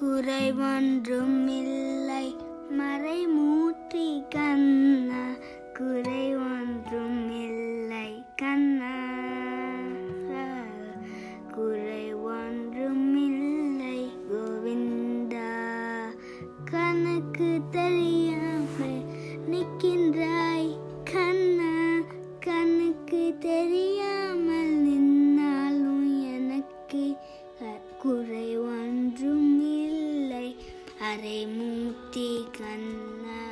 குறைவொன்றும் இல்லை மறைமூர்த்தி கண்ணா குறைவொன்றும் இல்லை கண்ணா குறைவொன்றும் இல்லை கோவிந்தா கணக்கு தெரியாமல் நிற்கின்றாய். கண்ணா கண்ணுக்கு தெரியாமல் அரை மூர்த்தி கண்ணா